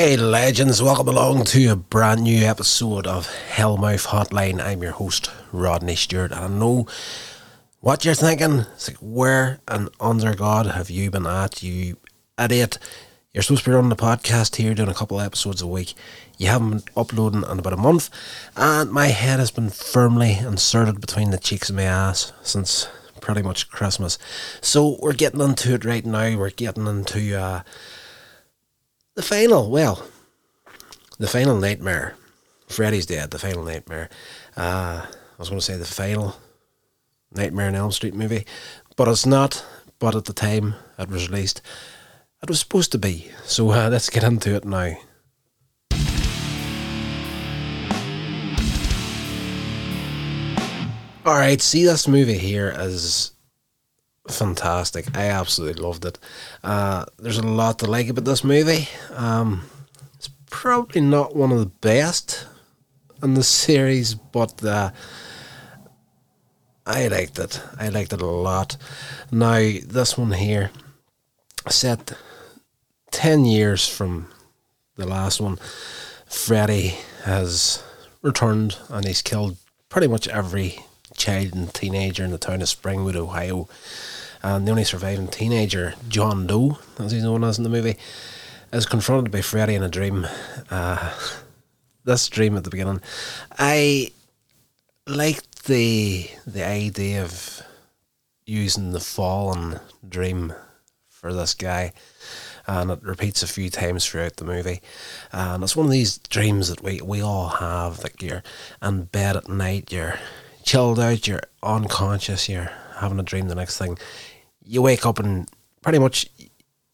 Hey, legends, welcome along to a brand new episode of Hellmouth Hotline. I'm your host, Rodney Stewart, and I know what you're thinking. It's like, where and under God have you been at, you idiot? You're supposed to be running the podcast here, doing a couple episodes a week. You haven't been uploading in about a month, and my head has been firmly inserted between the cheeks of my ass since pretty much Christmas. So we're getting into it right now. We're getting into uh, the final, well, the final nightmare. Freddy's dead, the final nightmare. Uh, I was going to say the final Nightmare on Elm Street movie, but it's not. But at the time it was released, it was supposed to be. So uh, let's get into it now. Alright, see this movie here is fantastic. I absolutely loved it. Uh, there's a lot to like about this movie. Um, it's probably not one of the best in the series, but uh, I liked it. I liked it a lot. Now, this one here, set 10 years from the last one, Freddy has returned and he's killed pretty much every child and teenager in the town of Springwood, Ohio. And the only surviving teenager, John Doe, as he's known as in the movie, is confronted by Freddy in a dream. Uh, this dream at the beginning, I liked the the idea of using the fallen dream for this guy, and it repeats a few times throughout the movie. And it's one of these dreams that we, we all have. Like you're in bed at night, you're chilled out, you're unconscious, you're having a dream. The next thing, you wake up and pretty much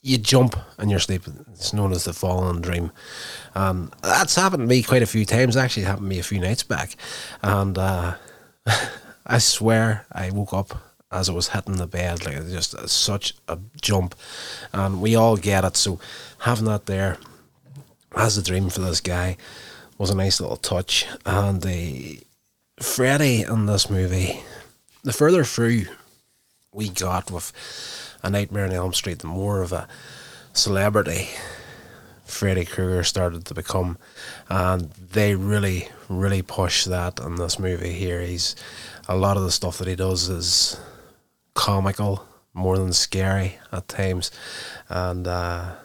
you jump in your sleep. It's known as the fallen dream. Um, that's happened to me quite a few times. Actually, it happened to me a few nights back, and uh, I swear I woke up as I was hitting the bed. Like just such a jump, and we all get it. So having that there as a dream for this guy was a nice little touch, and the Freddy in this movie, the further through we got with A Nightmare on Elm Street, the more of a celebrity Freddy Krueger started to become, and they really, really push that in this movie here. He's a lot of the stuff that he does is comical more than scary at times, and uh,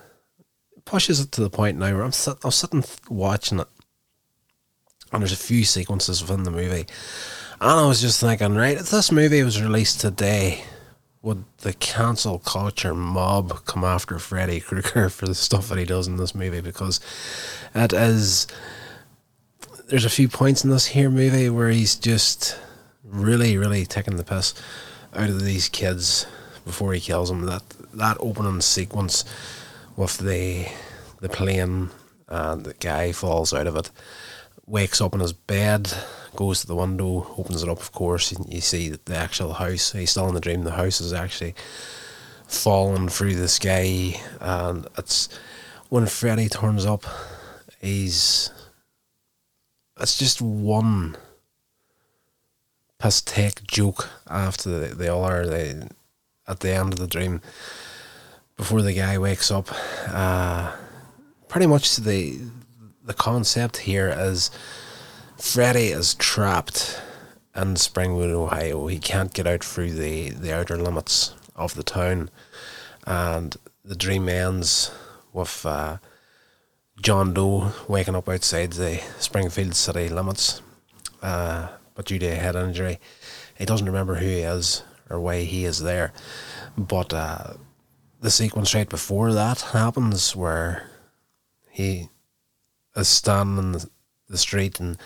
pushes it to the point now where I'm, sit- I'm sitting watching it, and there's a few sequences within the movie, and I was just thinking, right, if this movie was released today, would the cancel culture mob come after Freddy Krueger for the stuff that he does in this movie? Because it is. There's a few points in this here movie where he's just really, really taking the piss out of these kids before he kills them. That that opening sequence with the the plane and the guy falls out of it, wakes up in his bed goes to the window, opens it up, of course, and you see the actual house. He's still in the dream. The house is actually falling through the sky, and it's when Freddy turns up, he's it's just one piss take joke after the, the other. They, at the end of the dream, before the guy wakes up, uh, pretty much the the concept here is Freddy is trapped in Springwood, Ohio. He can't get out through the, the outer limits of the town. And the dream ends with uh, John Doe waking up outside the Springfield city limits. Uh, but due to a head injury, he doesn't remember who he is or why he is there. But uh, the sequence right before that happens where he is standing in the, street and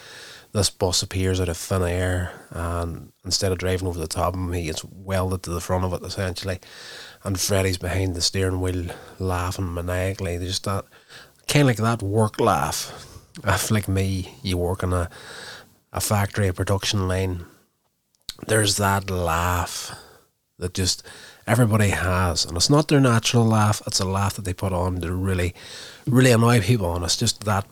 this bus appears out of thin air and instead of driving over the top of him he gets welded to the front of it essentially. And Freddy's behind the steering wheel laughing maniacally. Just that kind of like that work laugh. If like me you work in a, a factory a production line there's that laugh that just everybody has. And it's not their natural laugh it's a laugh that they put on to really really annoy people. And it's just that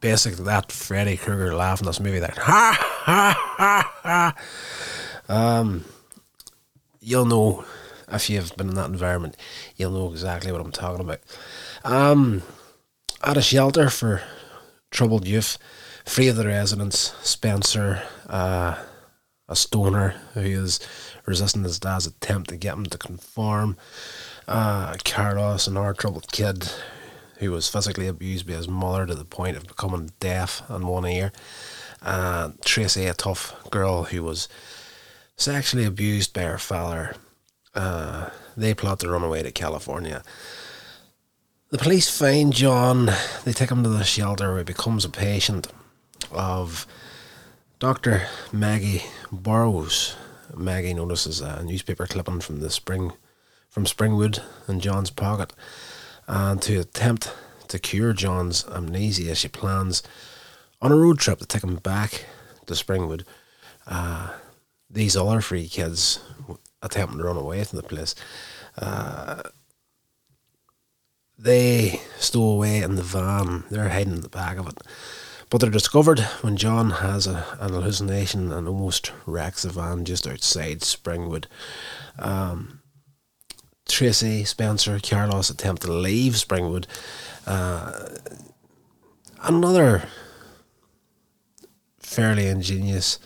basically that Freddy Krueger laughing this movie that ha ha ha ha. Um, you'll know if you've been in that environment, you'll know exactly what I'm talking about. Um, at a shelter for troubled youth. Three of the residents, Spencer, uh, a stoner who is resisting his dad's attempt to get him to conform, uh, Carlos, another troubled kid who was physically abused by his mother to the point of becoming deaf in one ear, and Tracy, a tough girl who was sexually abused by her father. Uh, they plot to run away to California. The police find John. They take him to the shelter where he becomes a patient of Dr. Maggie Burrows. Maggie notices a newspaper clipping from the spring from Springwood in John's pocket. And to attempt to cure John's amnesia, she plans on a road trip to take him back to Springwood. Uh, these other three kids attempting to run away from the place. Uh, they stow away in the van. They're hiding in the back of it. But they're discovered when John has a, an hallucination and almost wrecks the van just outside Springwood. Um, Tracy, Spencer, Carlos attempt to leave Springwood. Uh, another fairly ingenious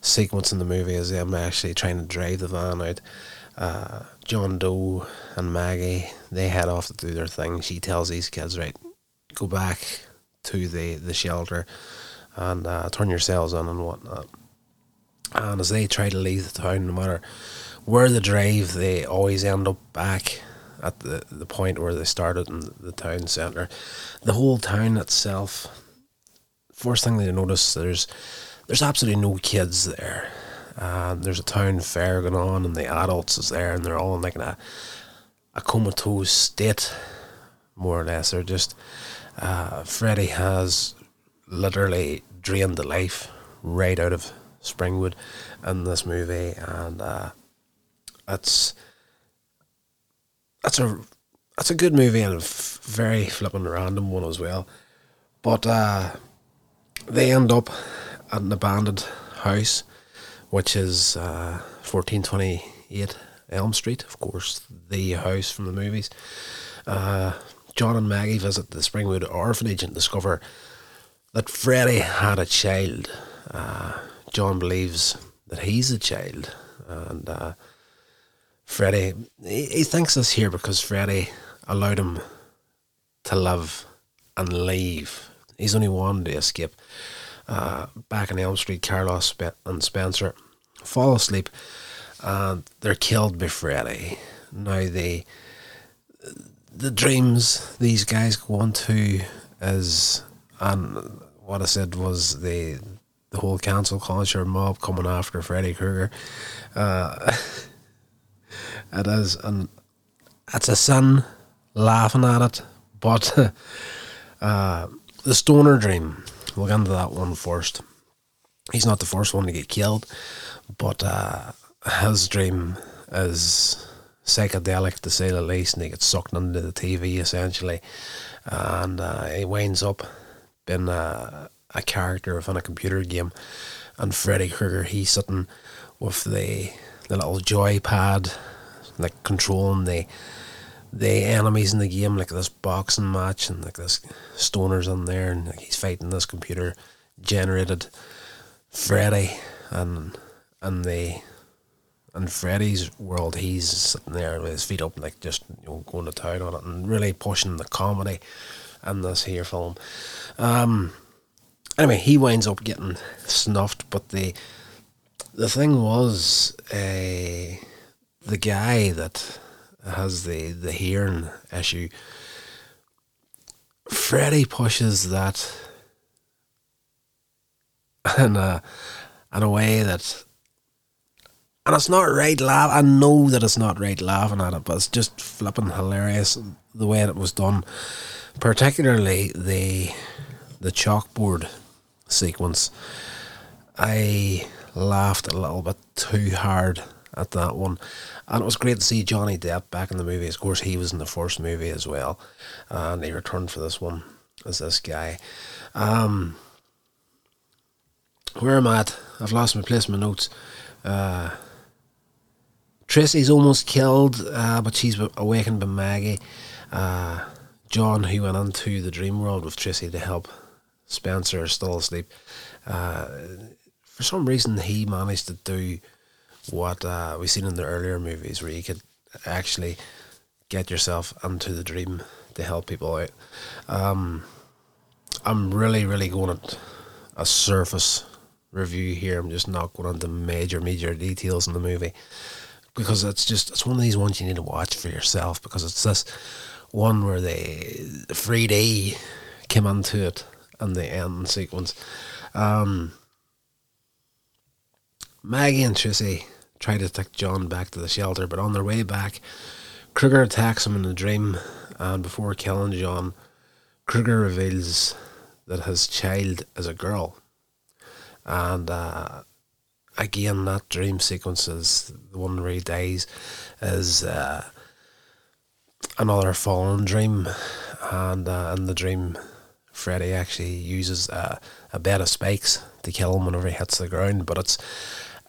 sequence in the movie is them actually trying to drive the van out. Uh, John Doe and Maggie they head off to do their thing. She tells these kids, right, go back to the, the shelter and uh, turn yourselves on and whatnot. And as they try to leave the town, no matter where they drive, they always end up back at the, the point where they started in the town centre. The whole town itself, first thing they notice, there's there's absolutely no kids there. Uh, there's a town fair going on, and the adults is there, and they're all in like a, a comatose state, more or less. They're just uh, Freddy has literally drained the life right out of Springwood in this movie, and uh, it's that's a that's a good movie and a f- very flippin' random one as well. But uh, they end up at an abandoned house, which is uh, fourteen twenty eight Elm Street, of course, the house from the movies. Uh, John and Maggie visit the Springwood orphanage and discover that Freddy had a child. Uh, John believes that he's a child, and uh, Freddy he, he thinks this here because Freddy allowed him to live and leave. He's only wanted to escape. Uh, back in Elm Street, Carlos and Spencer fall asleep and they're killed by Freddy. Now the the dreams these guys go on to is and what I said was the the whole cancel culture mob coming after Freddy Krueger. Uh, it is and it's a sin laughing at it, but uh, the stoner dream. We'll get into that one first. He's not the first one to get killed, but uh, his dream is psychedelic to say the least, and he gets sucked into the TV essentially, and uh, he winds up being a, a character within a computer game. And Freddy Krueger, he's sitting with the the little joypad, like controlling the the enemies in the game, like this boxing match, and like this stoners in there, and like, he's fighting this computer generated Freddy, and and the and Freddy's world, he's sitting there with his feet up, like just you know, going to town on it, and really pushing the comedy in this here film. Um, anyway, he winds up getting snuffed, but the the thing was, uh, the guy that has the the hearing issue, Freddy pushes that in a in a way that and it's not right laugh. I know that it's not right laughing at it, but it's just flipping hilarious the way it was done. Particularly the the chalkboard sequence. I laughed a little bit too hard at that one. And it was great to see Johnny Depp back in the movie. Of course, he was in the first movie as well. And he returned for this one as this guy. Um, where am I at? I've lost my place my notes. Uh, Tracy's almost killed, uh, but she's awakened by Maggie. Uh, John, who went into the dream world with Tracy to help Spencer, is still asleep. Uh, for some reason, he managed to do what uh, we've seen in the earlier movies, where you could actually get yourself into the dream to help people out. Um, I'm really, really going at a surface review here. I'm just not going into major, major details in the movie because it's just it's one of these ones you need to watch for yourself because it's this one where they 3D came into it and the end sequence. Um, Maggie and Tracy try to take John back to the shelter, but on their way back, Krueger attacks him in a dream, and before killing John, Krueger reveals that his child is a girl. And uh, again, that dream sequence is the one where he dies, is uh, another fallen dream, and uh, in the dream, Freddy actually uses a, a bed of spikes to kill him whenever he hits the ground. But it's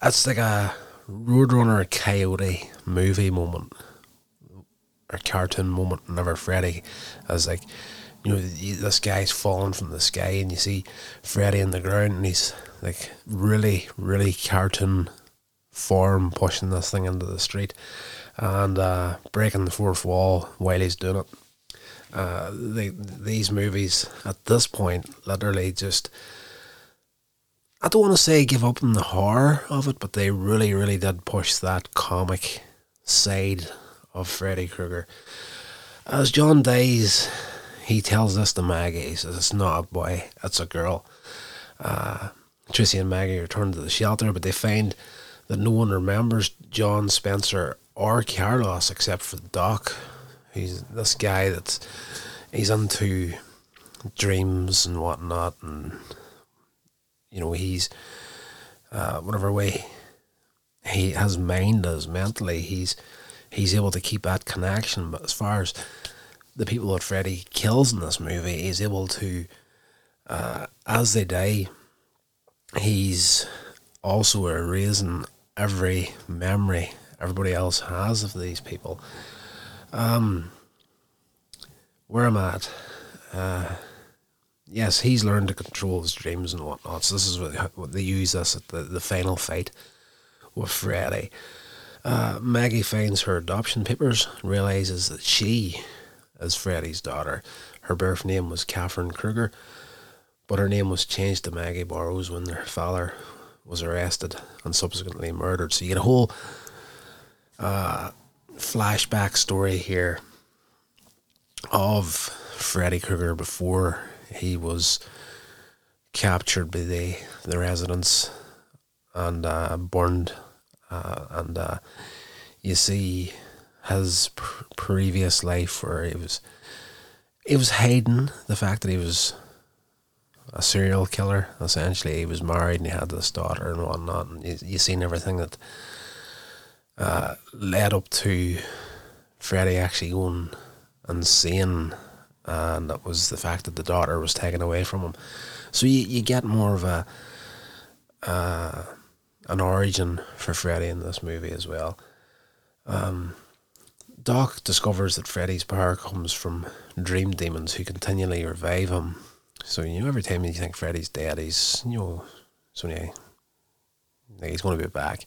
it's like a Roadrunner Coyote movie moment or cartoon moment whenever Freddy is like, you know, this guy's falling from the sky and you see Freddy in the ground and he's like really, really cartoon form pushing this thing into the street and uh, breaking the fourth wall while he's doing it. Uh, they, these movies at this point literally just I don't want to say give up on the horror of it, but they really, really did push that comic side of Freddy Krueger. As John dies, he tells this to Maggie. He says, It's not a boy, it's a girl. Uh, Tracy and Maggie return to the shelter, but they find that no one remembers John Spencer or Carlos except for Doc. He's this guy that's he's into dreams and whatnot, and you know, he's uh, whatever way he has mind is mentally, he's he's able to keep that connection. But as far as the people that Freddy kills in this movie, he's able to, uh, as they die, he's also erasing every memory everybody else has of these people. Um, where am I at? Uh, yes, he's learned to control his dreams and whatnot. So this is what, they use this at the, the final fight with Freddy. Uh, Maggie finds her adoption papers, realizes that she is Freddy's daughter. Her birth name was Catherine Krueger, but her name was changed to Maggie Burrows when her father was arrested and subsequently murdered. So you get a whole uh, flashback story here of Freddy Krueger before he was captured by the the residents and uh, burned, uh, and uh, you see his pr- previous life where he was he was hiding the fact that he was a serial killer. Essentially, he was married and he had this daughter and whatnot. And you, you seen everything that uh, led up to Freddy actually going insane and that was the fact that the daughter was taken away from him. So you, you get more of a uh, an origin for Freddy in this movie as well. Um, Doc discovers that Freddy's power comes from dream demons who continually revive him. So you know, every time you think Freddy's dead, he's you know, so yeah, he's going to be back.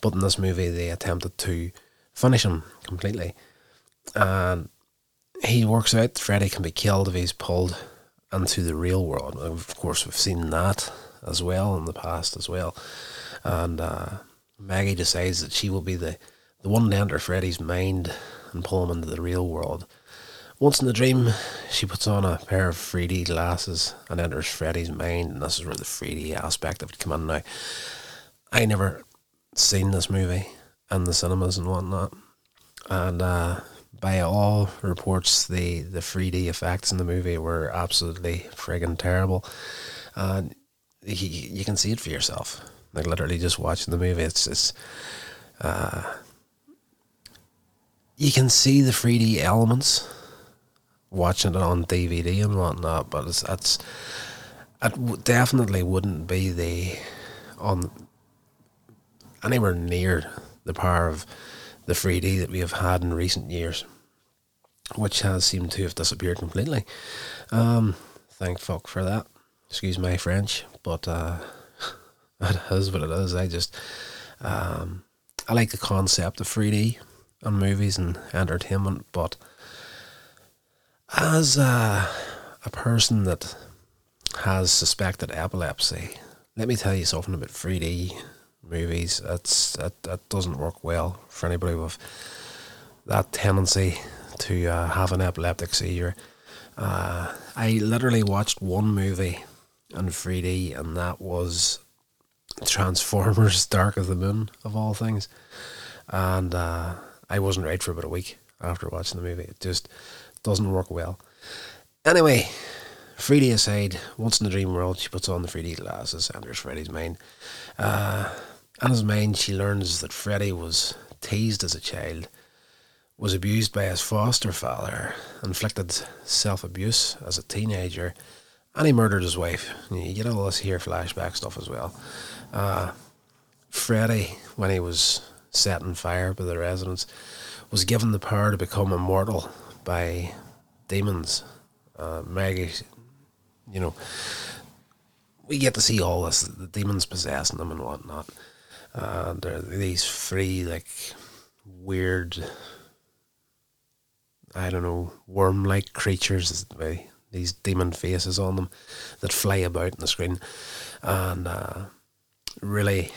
But in this movie, they attempted to finish him completely, and he works out Freddy can be killed if he's pulled into the real world. Of course, we've seen that as well in the past as well. And uh, Maggie decides that she will be the, the one to enter Freddy's mind and pull him into the real world. Once in the dream, she puts on a pair of 3D glasses and enters Freddy's mind, and this is where the 3D aspect of it come in now. I never seen this movie in the cinemas and whatnot, and uh, by all reports, the the 3D effects in the movie were absolutely friggin' terrible, and you, you can see it for yourself. Like literally, just watching the movie, it's it's. Uh, you can see the 3D elements watching it on DVD and whatnot, but it's it's it definitely wouldn't be the on anywhere near the power of the 3D that we have had in recent years. which has seemed to have disappeared completely. Um, thank fuck for that. Excuse my French, but uh, it is what it is. I just um, I like the concept of 3D and movies and entertainment, but as a, a person that has suspected epilepsy, let me tell you something about 3D movies. It's it, it doesn't work well for anybody with that tendency to uh, have an epileptic seizure. Uh, I literally watched one movie in 3D, and that was Transformers: Dark of the Moon, of all things. And uh, I wasn't right for about a week after watching the movie. It just doesn't work well. Anyway, 3D aside, once in the dream world, she puts on the 3D glasses, enters Freddy's mind. Uh, in his mind, she learns that Freddy was teased as a child, was abused by his foster father, inflicted self abuse as a teenager, and he murdered his wife. You get all this here flashback stuff as well. Uh, Freddy, when he was set on fire by the residents, was given the power to become immortal by demons. Uh, Maggie, you know, we get to see all this the demons possessing them and whatnot. Uh, there are these three like weird, I don't know, worm-like creatures with these demon faces on them that fly about in the screen, and uh, really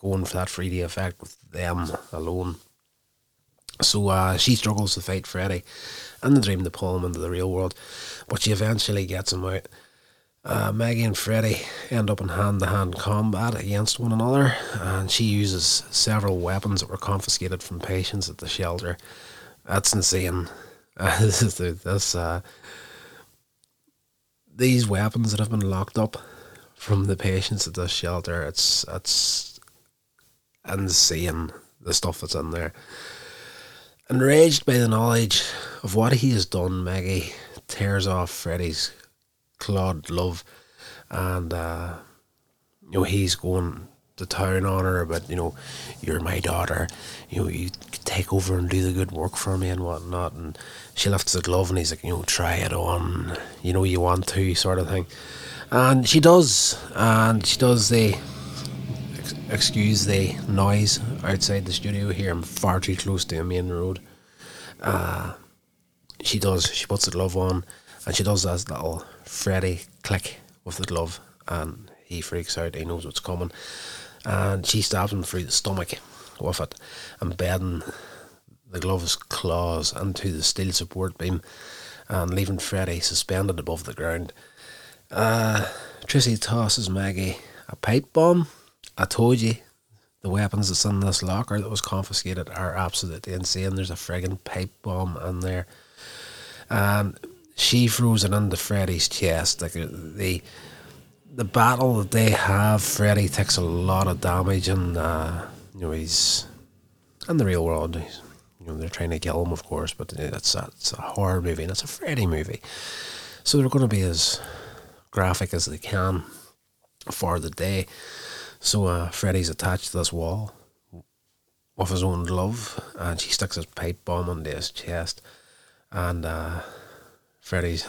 going for that 3D effect with them alone. So uh, she struggles to fight Freddy and the dream to pull him into the real world, but she eventually gets him out. Uh, Maggie and Freddy end up in hand to hand combat against one another, and she uses several weapons that were confiscated from patients at the shelter. That's insane. Uh, this is this uh, these weapons that have been locked up from the patients at this shelter. It's it's insane the stuff that's in there. Enraged by the knowledge of what he has done, Maggie tears off Freddy's clawed Love, and uh, you know he's going to town on her but you know you're my daughter you know you take over and do the good work for me and whatnot and she lifts the glove and he's like you know try it on you know you want to sort of thing. And she does and she does the excuse the noise outside the studio here. I'm far too close to a main road. Uh, she does she puts the glove on and she does that little Freddy click with the glove and he freaks out he knows what's coming and she stabs him through the stomach with it, embedding the glove's claws into the steel support beam and leaving Freddy suspended above the ground. Uh, Tracy tosses Maggie a pipe bomb. I told you the weapons that's in this locker that was confiscated are absolutely insane. There's a friggin' pipe bomb in there. And she throws it into Freddy's chest. Like the the battle that they have, Freddy takes a lot of damage, and uh, you know he's in the real world. You know they're trying to kill him, of course, but it's a, it's a horror movie and it's a Freddy movie, so they're going to be as graphic as they can for the day. So uh, Freddy's attached to this wall with his own glove, and she sticks his pipe bomb under his chest, and uh, Freddy's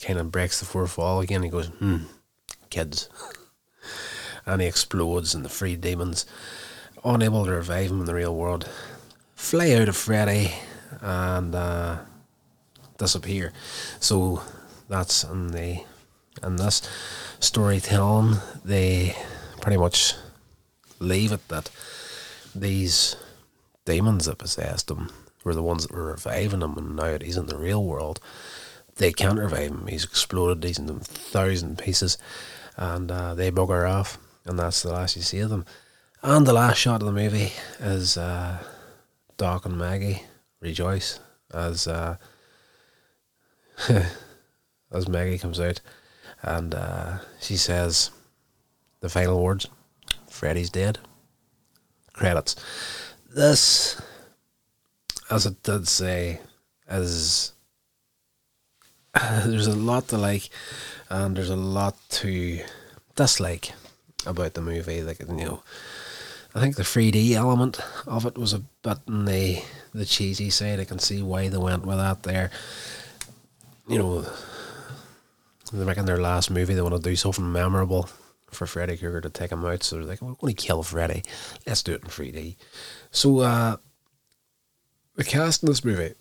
kind of breaks the fourth wall again. He goes, hmm kids. and he explodes, and the three demons, unable to revive him in the real world, fly out of Freddy and uh, disappear. So that's in the in this storytelling, they pretty much leave it that these demons that possessed him were the ones that were reviving him, and now he's in the real world, they can't revive him. He's exploded. He's in a thousand pieces and uh, they bugger off, and that's the last you see of them. And the last shot of the movie is uh, Doc and Maggie rejoice as uh, as Maggie comes out, and uh, she says the final words: "Freddy's dead." Credits. This, as it did say, is there's a lot to like and there's a lot to dislike about the movie. Like you know, I think the 3D element of it was a bit in the the cheesy side. I can see why they went with that there. You know, they're making their last movie. They want to do something memorable for Freddy Krueger to take him out. So they're like, we're going to kill Freddy. Let's do it in 3D. So uh, the cast in this movie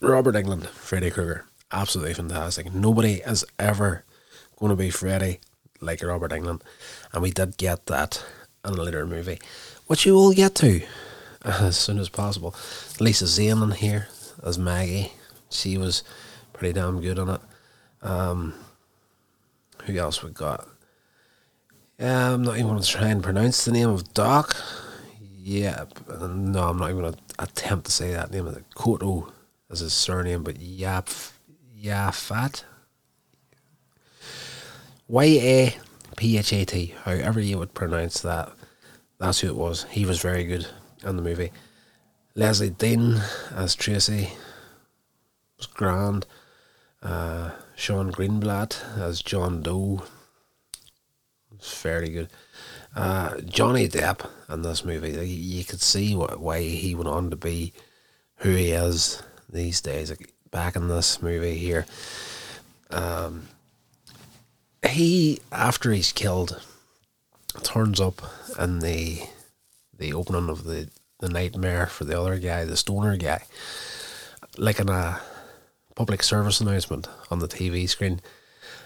Robert Englund, Freddy Krueger, absolutely fantastic. Nobody is ever going to be Freddy like Robert Englund, And we did get that in a later movie, which you will get to as soon as possible. Lisa Zane in here as Maggie. She was pretty damn good on it. Um, who else we got? Yeah, I'm not even going to try and pronounce the name of Doc. Yeah, no, I'm not even going to attempt to say that name. Kotto is his surname, but Yap Yaphet. Y A P H A T. However you would pronounce that, that's who it was. He was very good in the movie. Lezlie Deane as Tracy was grand. Uh, Shon Greenblatt as John Doe was fairly good. Uh, Johnny Depp in this movie, you could see why he went on to be who he is these days. Like back in this movie here, um, he after he's killed turns up in the the opening of the the nightmare for the other guy, the stoner guy, like in a public service announcement on the TV screen,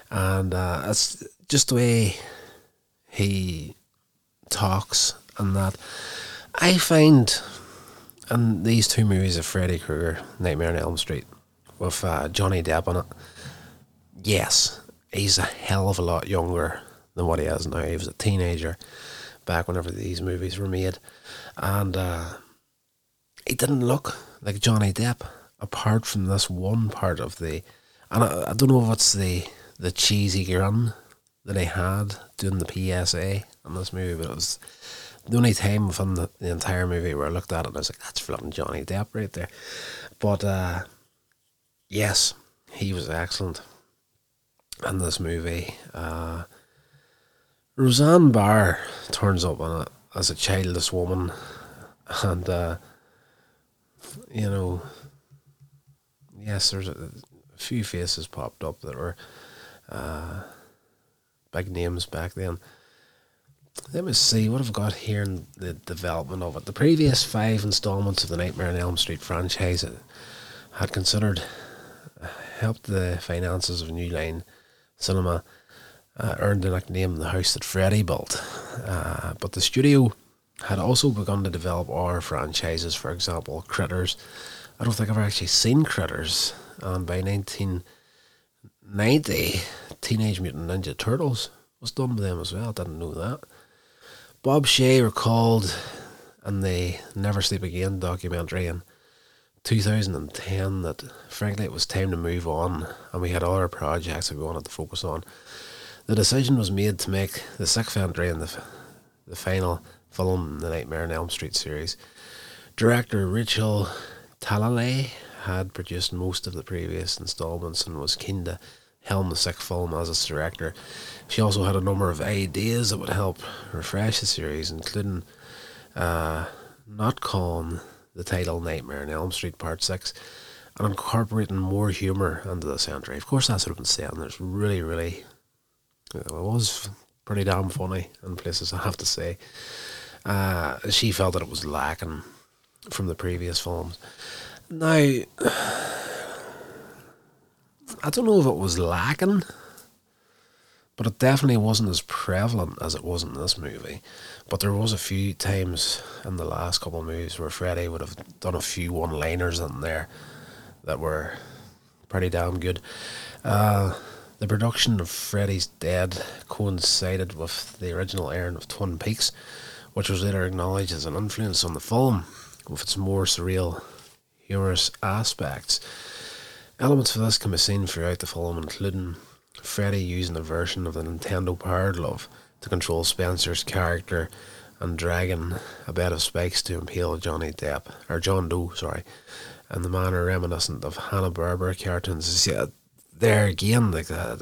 and uh, it's just the way he talks and that. I find in these two movies of Freddy Krueger, Nightmare on Elm Street, with uh, Johnny Depp on it, yes, he's a hell of a lot younger than what he is now. He was a teenager back whenever these movies were made, and uh, he didn't look like Johnny Depp apart from this one part of the, and I, I don't know it's the the cheesy grin that he had doing the PSA in this movie, but it was the only time within the, the entire movie where I looked at it and I was like, that's flipping Johnny Depp right there. But uh, yes, he was excellent in this movie. Uh, Roseanne Barr turns up on it as a childless woman, and uh, you know, yes, there's a, few faces popped up that were uh, big names back then. Let me see what I've got here in the development of it. The previous five installments of the Nightmare on Elm Street franchise had considered helped the finances of New Line Cinema uh, earned the nickname The House That Freddy Built. Uh, but the studio had also begun to develop our franchises, for example, Critters. I don't think I've ever actually seen Critters. And by 1990, Teenage Mutant Ninja Turtles was done by them as well. I didn't know that. Bob Shaye recalled in the Never Sleep Again documentary in 2010 that frankly it was time to move on and we had other projects that we wanted to focus on. The decision was made to make the sixth entry in the, the final film in the Nightmare on Elm Street series. Director Rachel Talalay had produced most of the previous installments and was keen to helm the sixth film as its director. She also had a number of ideas that would help refresh the series, including uh, not calling the title Nightmare on Elm Street Part 6 and incorporating more humour into the century. Of course, that's what I've been saying. There's really, really, it was pretty damn funny in places, I have to say. Uh, she felt that it was lacking from the previous films. Now, I don't know if it was lacking, but it definitely wasn't as prevalent as it was in this movie. But there was a few times in the last couple of movies where Freddy would have done a few one-liners in there that were pretty damn good. Uh, the production of Freddy's Dead coincided with the original airing of Twin Peaks, which was later acknowledged as an influence on the film, with its more surreal, humorous aspects. Elements of this can be seen throughout the film, including Freddy using a version of the Nintendo Power Glove to control Spencer's character and dragging a bed of spikes to impale Johnny Depp, or John Doe, sorry, in the manner reminiscent of Hanna-Barbera cartoons. Yeah, there again, like uh,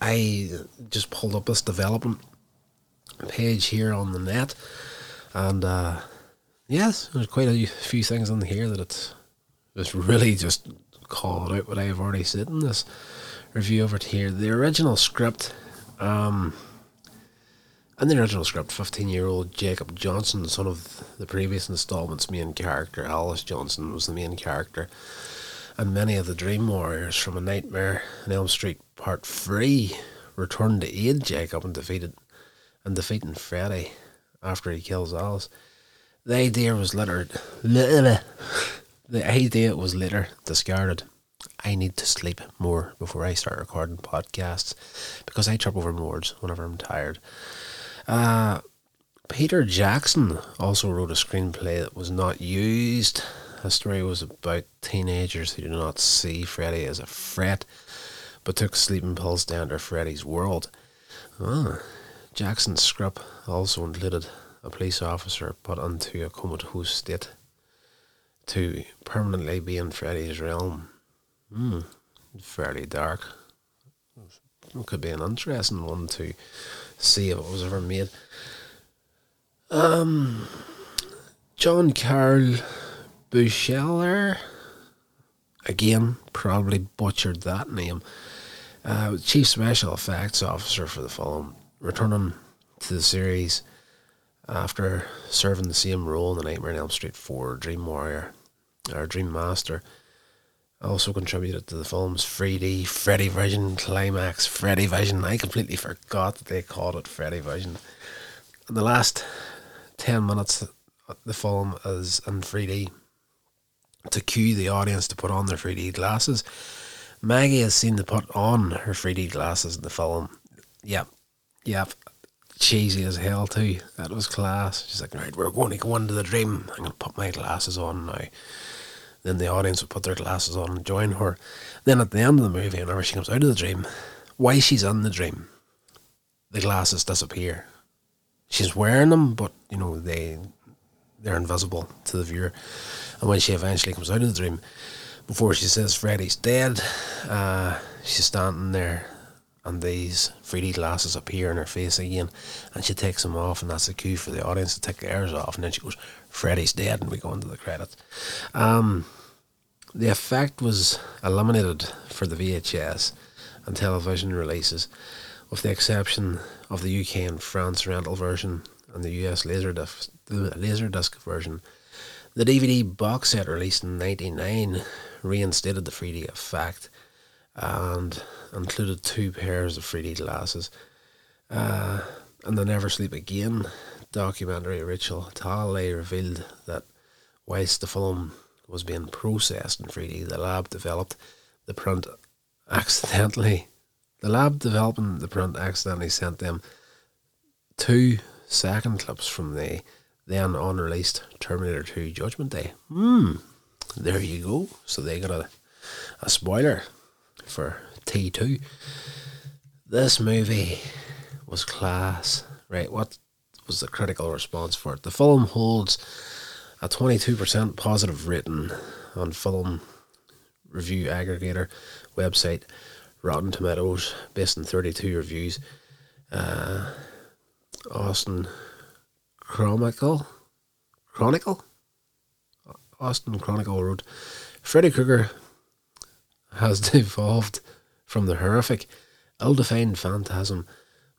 I just pulled up this development page here on the net, and uh, yes, there's quite a few things in here that it's it's really just called out what I have already said in this review over here. The original script, um, in the original script, 15 year old Jacob Johnson, son of the previous installment's main character, Alice Johnson, was the main character. And many of the Dream Warriors from A Nightmare on Elm Street Part 3 returned to aid Jacob and defeated and defeating Freddy after he kills Alice. The idea was later the idea was later discarded. I need to sleep more before I start recording podcasts because I trip over my words whenever I'm tired. Uh, Peter Jackson also wrote a screenplay that was not used. The story was about teenagers who do not see Freddy as a threat, but took sleeping pills down to enter Freddy's world. Ah, Jackson's script also included a police officer put into a comatose state to permanently be in Freddy's realm. Hmm, fairly dark. It could be an interesting one to see if it was ever made. Um, John Carl Buechler, again, probably butchered that name. Uh, Chief Special Effects Officer for the film, returning to the series after serving the same role in the Nightmare on Elm Street 4 Dream Warrior or Dream Master also contributed to the film's 3D Freddy Vision climax. Freddy Vision. I completely forgot that they called it Freddy Vision. In the last 10 minutes, of the film is in 3D to cue the audience to put on their 3D glasses. Maggie has seen to put on her 3D glasses in the film. Yep, yep. Cheesy as hell, too. That was class. She's like, right, we're going to go into the dream. I'm going to put my glasses on now. Then the audience would put their glasses on and join her. Then at the end of the movie, whenever she comes out of the dream, why she's in the dream, the glasses disappear. She's wearing them, but you know they they're invisible to the viewer. And when she eventually comes out of the dream, before she says Freddy's dead, uh, she's standing there and these 3D glasses appear in her face again, and she takes them off, and that's a cue for the audience to take theirs off, and then she goes, "Freddy's dead," and we go into the credits. Um, the effect was eliminated for the VHS and television releases, with the exception of the UK and France rental version and the US laserdisc, laserdisc version. The DVD box set released in '99 reinstated the 3D effect and included two pairs of 3D glasses. Uh, and the Never Sleep Again documentary, Rachel Talalay revealed that whilst the film was being processed in 3D, the lab developed the print accidentally. The lab developing the print accidentally sent them two second clips from the then unreleased Terminator 2 Judgment Day. Hmm, there you go. So they got a, a spoiler for T2. This movie was class, right? What was the critical response for it? The film holds a 22% positive rating on film review aggregator website Rotten Tomatoes, based on 32 reviews. Uh, Austin Chronicle, Chronicle, Austin Chronicle wrote, Freddy Krueger has devolved from the horrific, ill defined phantasm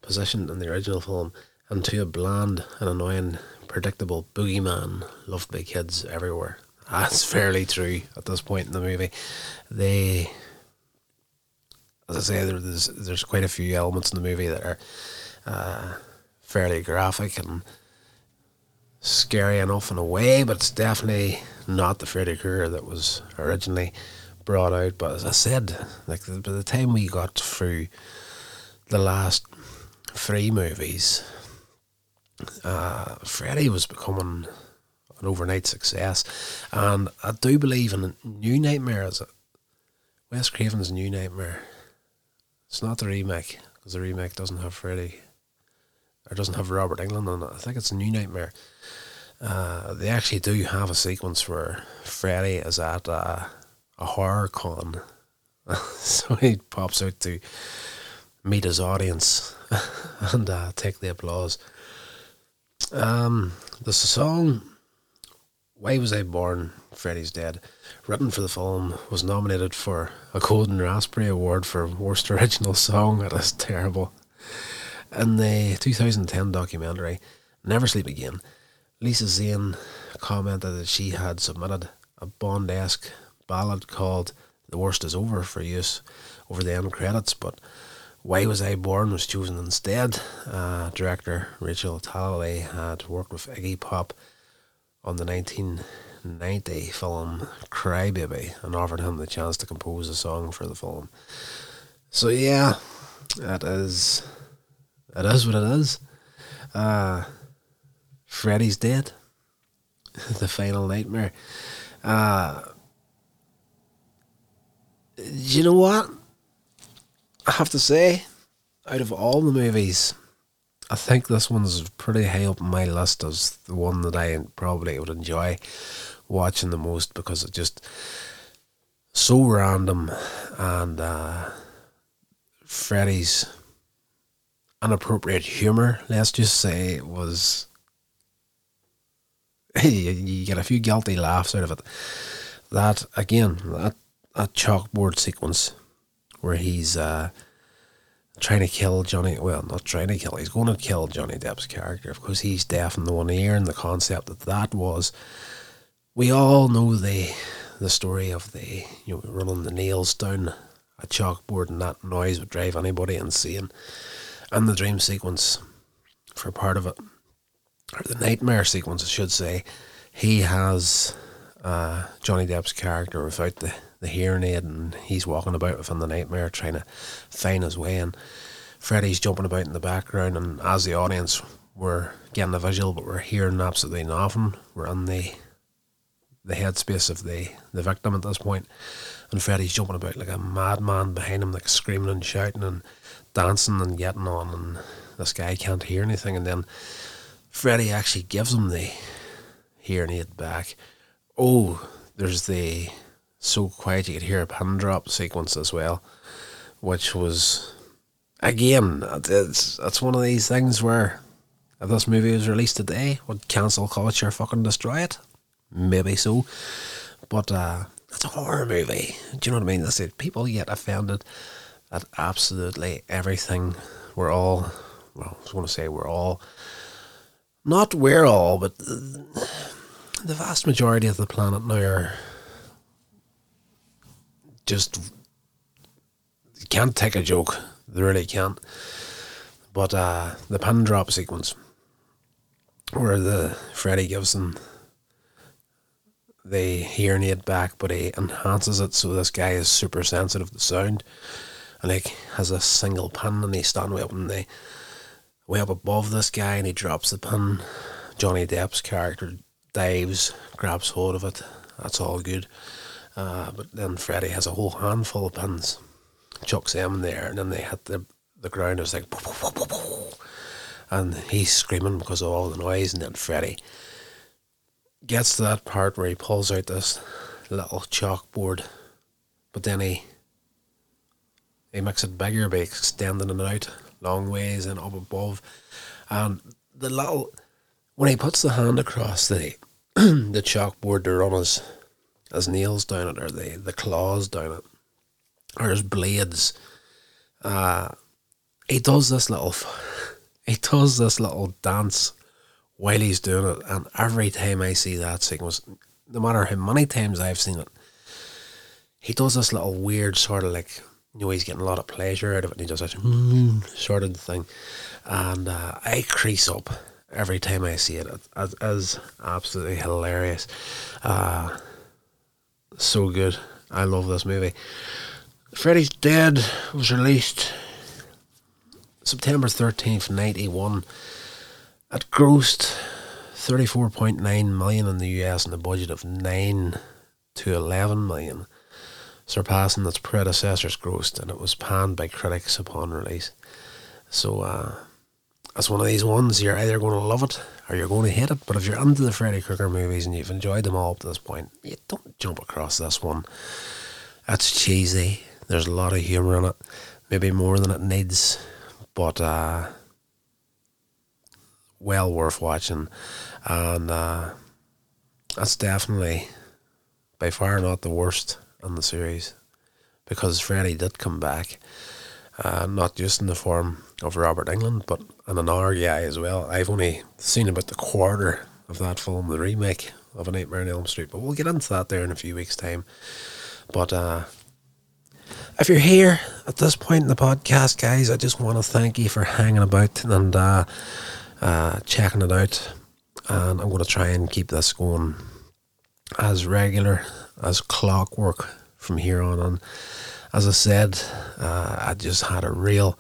positioned in the original film into a bland and annoying, predictable boogeyman loved by kids everywhere. That's fairly true at this point in the movie. They, as I say, there's there's quite a few elements in the movie that are uh, fairly graphic and scary enough in a way, but it's definitely not the Freddy Krueger that was originally brought out. But as I said, like by the time we got through the last three movies, uh, Freddy was becoming an overnight success, and I do believe in a New Nightmare as Wes Craven's New Nightmare. It's not the remake because the remake doesn't have Freddy or doesn't have Robert Englund in it. I think it's a New Nightmare. Uh, they actually do have a sequence where Freddy is at uh, a horror con. so he pops out to meet his audience and uh, take the applause. Um, the song "Why Was I Born?" Freddy's Dead, written for the film, was nominated for a Golden Raspberry Award for Worst Original Song. That is terrible. In the 2010 documentary "Never Sleep Again," Lisa Zane commented that she had submitted a Bond-esque ballad called "The Worst Is Over" for use over the end credits, but why Was I Born was chosen instead. Uh, director Rachel Talalay had worked with Iggy Pop on the 1990 film Crybaby and offered him the chance to compose a song for the film. So yeah, that is it is what it is. Uh, Freddy's dead. the final nightmare. Uh, you know what? I have to say, out of all the movies, I think this one's pretty high up my list as the one that I probably would enjoy watching the most because it's just so random and uh, Freddy's inappropriate humour, let's just say, was. you get a few guilty laughs out of it. That, again, that, that chalkboard sequence where he's uh, trying to kill Johnny. Well, not trying to kill. He's going to kill Johnny Depp's character because he's deaf in the one ear, and the concept that that was. We all know the the story of the you know running the nails down a chalkboard, and that noise would drive anybody insane. And the dream sequence for part of it, or the nightmare sequence, I should say, he has uh, Johnny Depp's character without the the hearing aid and he's walking about within the nightmare trying to find his way and Freddy's jumping about in the background and as the audience we're getting a visual but we're hearing absolutely nothing. We're in the the headspace of the, the victim at this point and Freddy's jumping about like a madman behind him like screaming and shouting and dancing and getting on and this guy can't hear anything and then Freddy actually gives him the hearing aid back. Oh, there's the so quiet you could hear a pin drop sequence as well, which was again it's it's one of these things where if this movie was released today, would cancel culture fucking destroy it? Maybe so, but uh, it's a horror movie. Do you know what I mean? That's it. People get offended at absolutely everything. We're all well, I was going to say we're all not we're all, but the, the vast majority of the planet now are just can't take a joke. They really can't. But uh, the pin drop sequence, where the Freddy gives the hearing aid back, but he enhances it so this guy is super sensitive to sound, and like has a single pin, and he's standing way up in the way up above this guy, and he drops the pin. Johnny Depp's character dives, grabs hold of it. That's all good. Uh, but then Freddy has a whole handful of pins, chucks them in there, and then they hit the the ground. It's like, and he's screaming because of all the noise. And then Freddy gets to that part where he pulls out this little chalkboard, but then he he makes it bigger by extending it out long ways and up above, and the little when he puts the hand across the the chalkboard to run his his nails down it or the, the claws down it or his blades. Uh, he does this little he does this little dance while he's doing it, and every time I see that sequence, no matter how many times I've seen it, he does this little weird sort of like you know he's getting a lot of pleasure out of it, and he does that sort of thing, and uh, I crease up every time I see it. It is absolutely hilarious. Uh, so good. I love this movie. Freddy's Dead was released September 13th, 91. It grossed 34.9 million in the US and a budget of 9 to 11 million, surpassing its predecessor's gross, and it was panned by critics upon release. So, uh, it's one of these ones you're either going to love it or you're going to hate it. But if you're into the Freddy Krueger movies and you've enjoyed them all up to this point, you don't jump across this one. It's cheesy. There's a lot of humour in it, maybe more than it needs. But uh, well worth watching, and uh, that's definitely by far not the worst in the series because Freddy did come back, uh, not just in the form of Robert Englund, but in another guy as well. I've only seen about the quarter of that film, the remake of A Nightmare on Elm Street, but we'll get into that there in a few weeks' time. But uh, if you're here at this point in the podcast, guys, I just want to thank you for hanging about and uh, uh, checking it out. And I'm going to try and keep this going as regular as clockwork from here on. And as I said, uh, I just had a real,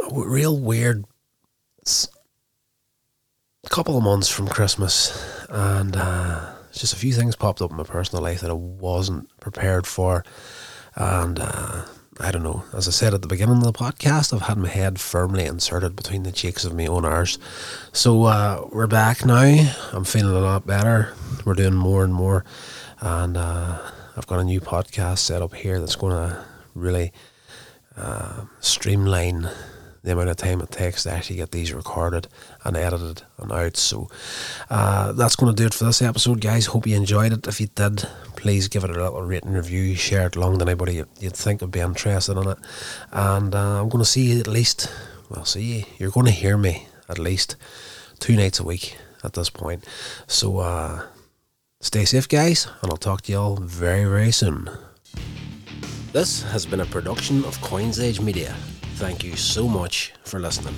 a real weird couple of months from Christmas, and uh, just a few things popped up in my personal life that I wasn't prepared for, and uh, I don't know. As I said at the beginning of the podcast, I've had my head firmly inserted between the cheeks of my own arse. So uh, we're back now. I'm feeling a lot better. We're doing more and more, and uh, I've got a new podcast set up here that's going to really uh, streamline the amount of time it takes to actually get these recorded and edited and out. So uh, that's going to do it for this episode, guys. Hope you enjoyed it. If you did, please give it a little rating review, share it along to anybody you'd think would be interested in it. And uh, I'm going to see you at least, well, see you. You're going to hear me at least two nights a week at this point. So uh, stay safe, guys, and I'll talk to you all very, very soon. This has been a production of Coins Age Media. Thank you so much for listening.